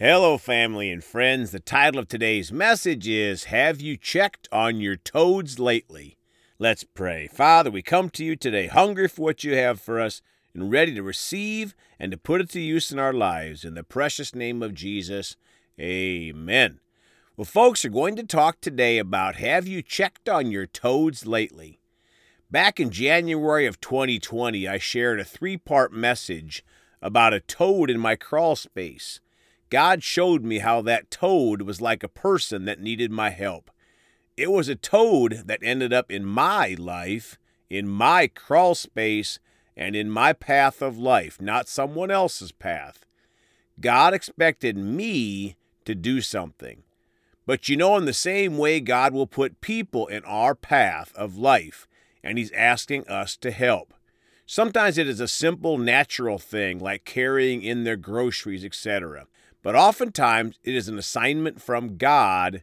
Hello, family and friends. The title of today's message is Have You Checked on Your Toads Lately? Let's pray. Father, we come to you today hungry for what you have for us and ready to receive and to put it to use in our lives. In the precious name of Jesus, amen. Well, folks are going to talk today about Have You Checked on Your Toads Lately? Back in January of 2020, I shared a three part message about a toad in my crawl space. God showed me how that toad was like a person that needed my help. It was a toad that ended up in my life, in my crawl space, and in my path of life, not someone else's path. God expected me to do something. But you know, in the same way, God will put people in our path of life, and He's asking us to help. Sometimes it is a simple, natural thing like carrying in their groceries, etc. But oftentimes it is an assignment from God.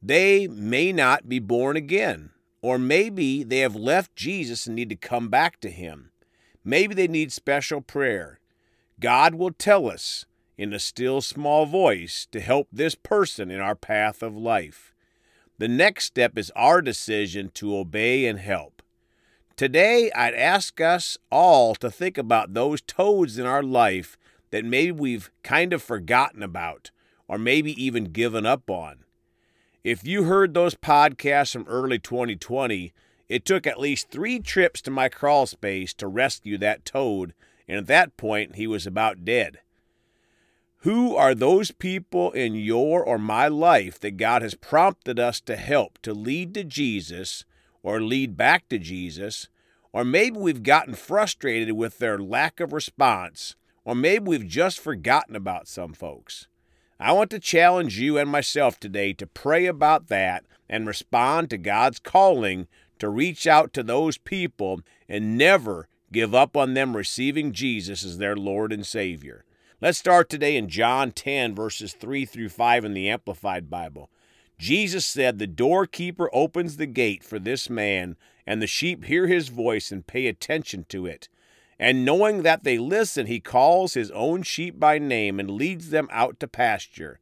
They may not be born again, or maybe they have left Jesus and need to come back to Him. Maybe they need special prayer. God will tell us in a still small voice to help this person in our path of life. The next step is our decision to obey and help. Today, I'd ask us all to think about those toads in our life that maybe we've kind of forgotten about or maybe even given up on. If you heard those podcasts from early 2020, it took at least three trips to my crawl space to rescue that toad, and at that point, he was about dead. Who are those people in your or my life that God has prompted us to help to lead to Jesus or lead back to Jesus? Or maybe we've gotten frustrated with their lack of response or maybe we've just forgotten about some folks. I want to challenge you and myself today to pray about that and respond to God's calling to reach out to those people and never give up on them receiving Jesus as their Lord and Savior. Let's start today in John 10, verses 3 through 5 in the Amplified Bible. Jesus said, The doorkeeper opens the gate for this man, and the sheep hear his voice and pay attention to it. And knowing that they listen, he calls his own sheep by name and leads them out to pasture.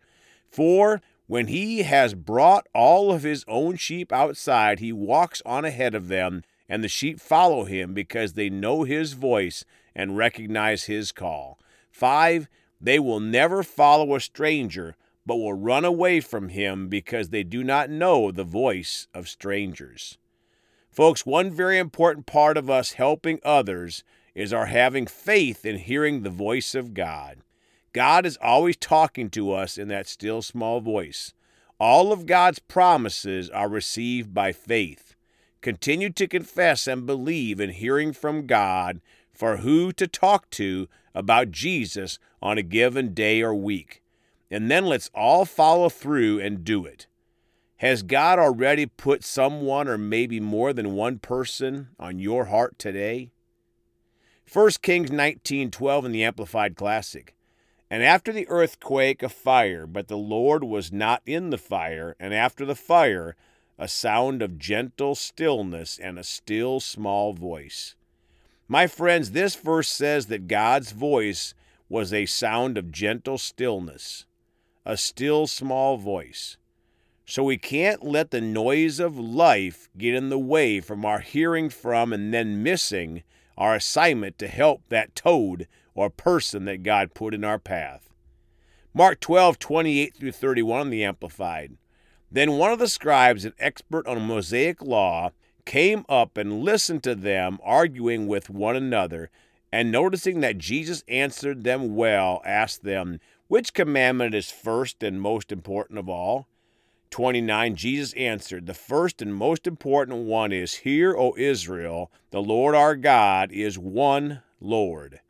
For when he has brought all of his own sheep outside, he walks on ahead of them, and the sheep follow him because they know his voice and recognize his call. 5. They will never follow a stranger, but will run away from him because they do not know the voice of strangers. Folks, one very important part of us helping others is our having faith in hearing the voice of God. God is always talking to us in that still small voice. All of God's promises are received by faith. Continue to confess and believe in hearing from God for who to talk to about Jesus on a given day or week. And then let's all follow through and do it. Has God already put someone or maybe more than one person on your heart today? 1 Kings 19:12 in the Amplified Classic. And after the earthquake a fire, but the Lord was not in the fire, and after the fire a sound of gentle stillness and a still small voice. My friends, this verse says that God's voice was a sound of gentle stillness, a still small voice. So we can't let the noise of life get in the way from our hearing from and then missing our assignment to help that toad or person that God put in our path. Mark 12, 28 through 31, the Amplified. Then one of the scribes, an expert on Mosaic law, came up and listened to them arguing with one another, and noticing that Jesus answered them well, asked them, Which commandment is first and most important of all? 29, Jesus answered, The first and most important one is, Hear, O Israel, the Lord our God is one Lord.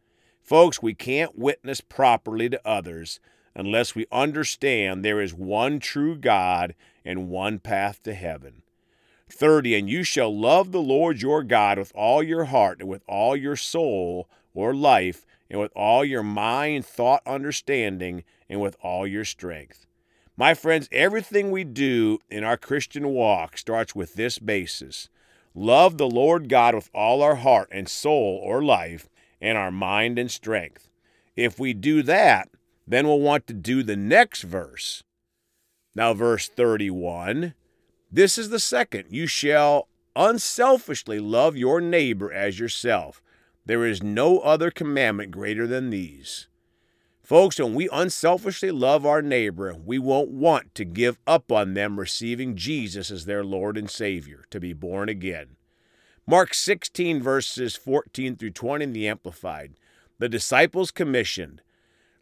Folks, we can't witness properly to others unless we understand there is one true God and one path to heaven. 30, and you shall love the Lord your God with all your heart and with all your soul or life and with all your mind, thought, understanding, and with all your strength. My friends, everything we do in our Christian walk starts with this basis love the Lord God with all our heart and soul or life, and our mind and strength. If we do that, then we'll want to do the next verse. Now, verse 31 this is the second you shall unselfishly love your neighbor as yourself. There is no other commandment greater than these. Folks, when we unselfishly love our neighbor, we won't want to give up on them receiving Jesus as their Lord and Savior, to be born again. Mark 16, verses 14 through 20 in the Amplified. The disciples commissioned.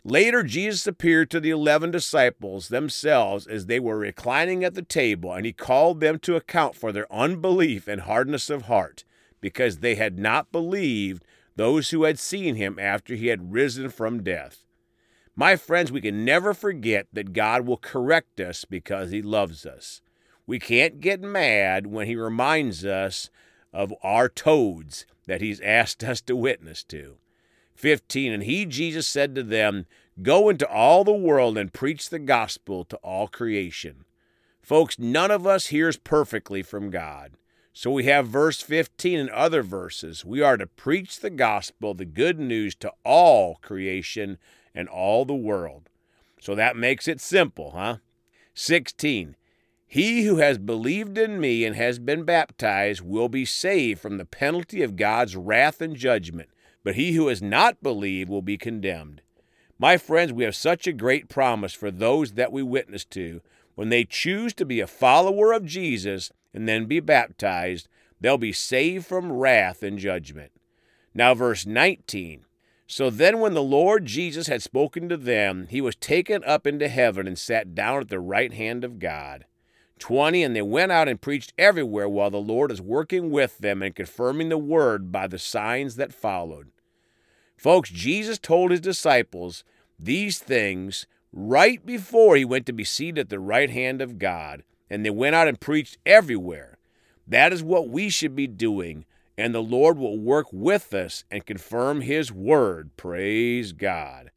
Later, Jesus appeared to the eleven disciples themselves as they were reclining at the table, and he called them to account for their unbelief and hardness of heart, because they had not believed those who had seen him after he had risen from death. My friends, we can never forget that God will correct us because he loves us. We can't get mad when he reminds us of our toads that he's asked us to witness to. 15 And he, Jesus, said to them, Go into all the world and preach the gospel to all creation. Folks, none of us hears perfectly from God. So we have verse 15 and other verses. We are to preach the gospel, the good news to all creation and all the world. So that makes it simple, huh? 16. He who has believed in me and has been baptized will be saved from the penalty of God's wrath and judgment but he who has not believed will be condemned. My friends, we have such a great promise for those that we witness to. When they choose to be a follower of Jesus and then be baptized, they'll be saved from wrath and judgment. Now, verse 19. So then, when the Lord Jesus had spoken to them, he was taken up into heaven and sat down at the right hand of God. 20 And they went out and preached everywhere while the Lord is working with them and confirming the word by the signs that followed. Folks, Jesus told his disciples these things right before he went to be seated at the right hand of God, and they went out and preached everywhere. That is what we should be doing, and the Lord will work with us and confirm his word. Praise God.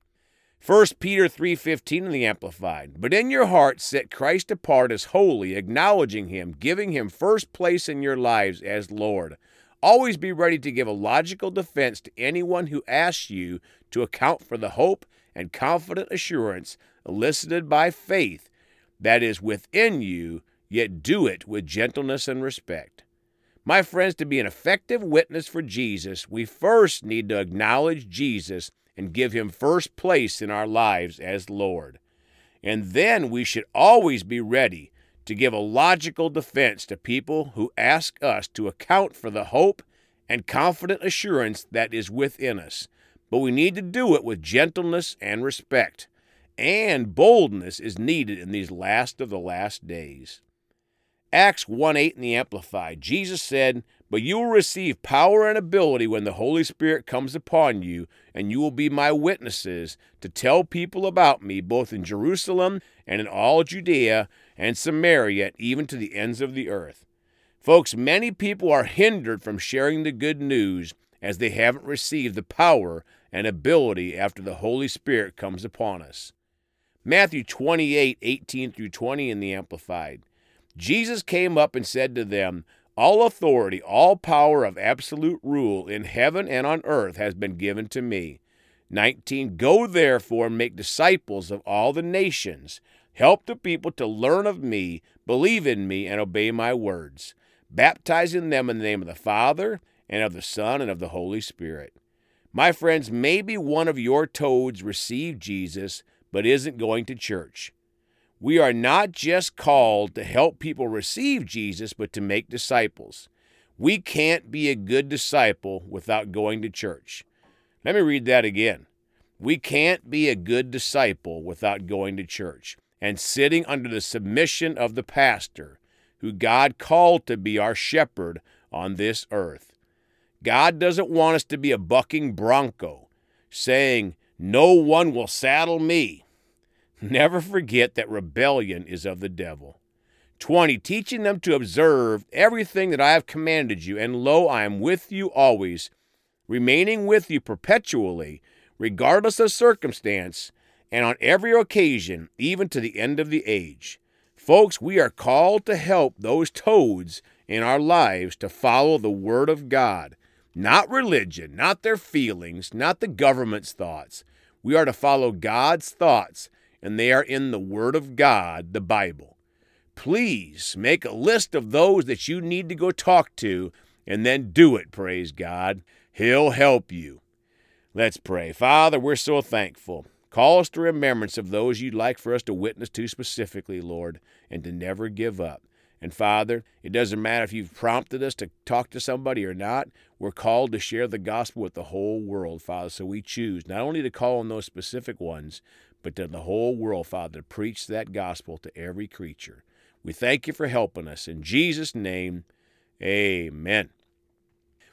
1 Peter 3:15 in the amplified. But in your hearts set Christ apart as holy, acknowledging him, giving him first place in your lives as Lord. Always be ready to give a logical defense to anyone who asks you to account for the hope and confident assurance elicited by faith that is within you, yet do it with gentleness and respect. My friends, to be an effective witness for Jesus, we first need to acknowledge Jesus and give Him first place in our lives as Lord. And then we should always be ready to give a logical defense to people who ask us to account for the hope and confident assurance that is within us. But we need to do it with gentleness and respect. And boldness is needed in these last of the last days. Acts 1 8 in the Amplified, Jesus said, but you will receive power and ability when the Holy Spirit comes upon you, and you will be my witnesses to tell people about me, both in Jerusalem and in all Judea and Samaria, even to the ends of the earth. Folks, many people are hindered from sharing the good news as they haven't received the power and ability after the Holy Spirit comes upon us. Matthew 28 18 through 20 in the Amplified. Jesus came up and said to them, all authority, all power of absolute rule in heaven and on earth has been given to me. 19. Go therefore and make disciples of all the nations. Help the people to learn of me, believe in me, and obey my words, baptizing them in the name of the Father, and of the Son, and of the Holy Spirit. My friends, maybe one of your toads received Jesus but isn't going to church. We are not just called to help people receive Jesus, but to make disciples. We can't be a good disciple without going to church. Let me read that again. We can't be a good disciple without going to church and sitting under the submission of the pastor, who God called to be our shepherd on this earth. God doesn't want us to be a bucking bronco, saying, No one will saddle me. Never forget that rebellion is of the devil. 20. Teaching them to observe everything that I have commanded you, and lo, I am with you always, remaining with you perpetually, regardless of circumstance, and on every occasion, even to the end of the age. Folks, we are called to help those toads in our lives to follow the Word of God, not religion, not their feelings, not the government's thoughts. We are to follow God's thoughts, and they are in the Word of God, the Bible. Please make a list of those that you need to go talk to and then do it, praise God. He'll help you. Let's pray. Father, we're so thankful. Call us to remembrance of those you'd like for us to witness to specifically, Lord, and to never give up. And Father, it doesn't matter if you've prompted us to talk to somebody or not. We're called to share the gospel with the whole world, Father. So we choose not only to call on those specific ones, but to the whole world, Father, to preach that gospel to every creature. We thank you for helping us. In Jesus' name, amen.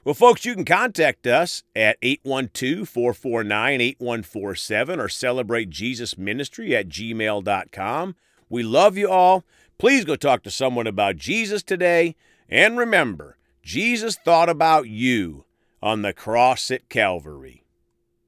Well, folks, you can contact us at 812 449 8147 or celebrate Jesus Ministry at gmail.com. We love you all. Please go talk to someone about Jesus today. And remember, Jesus thought about you on the cross at Calvary.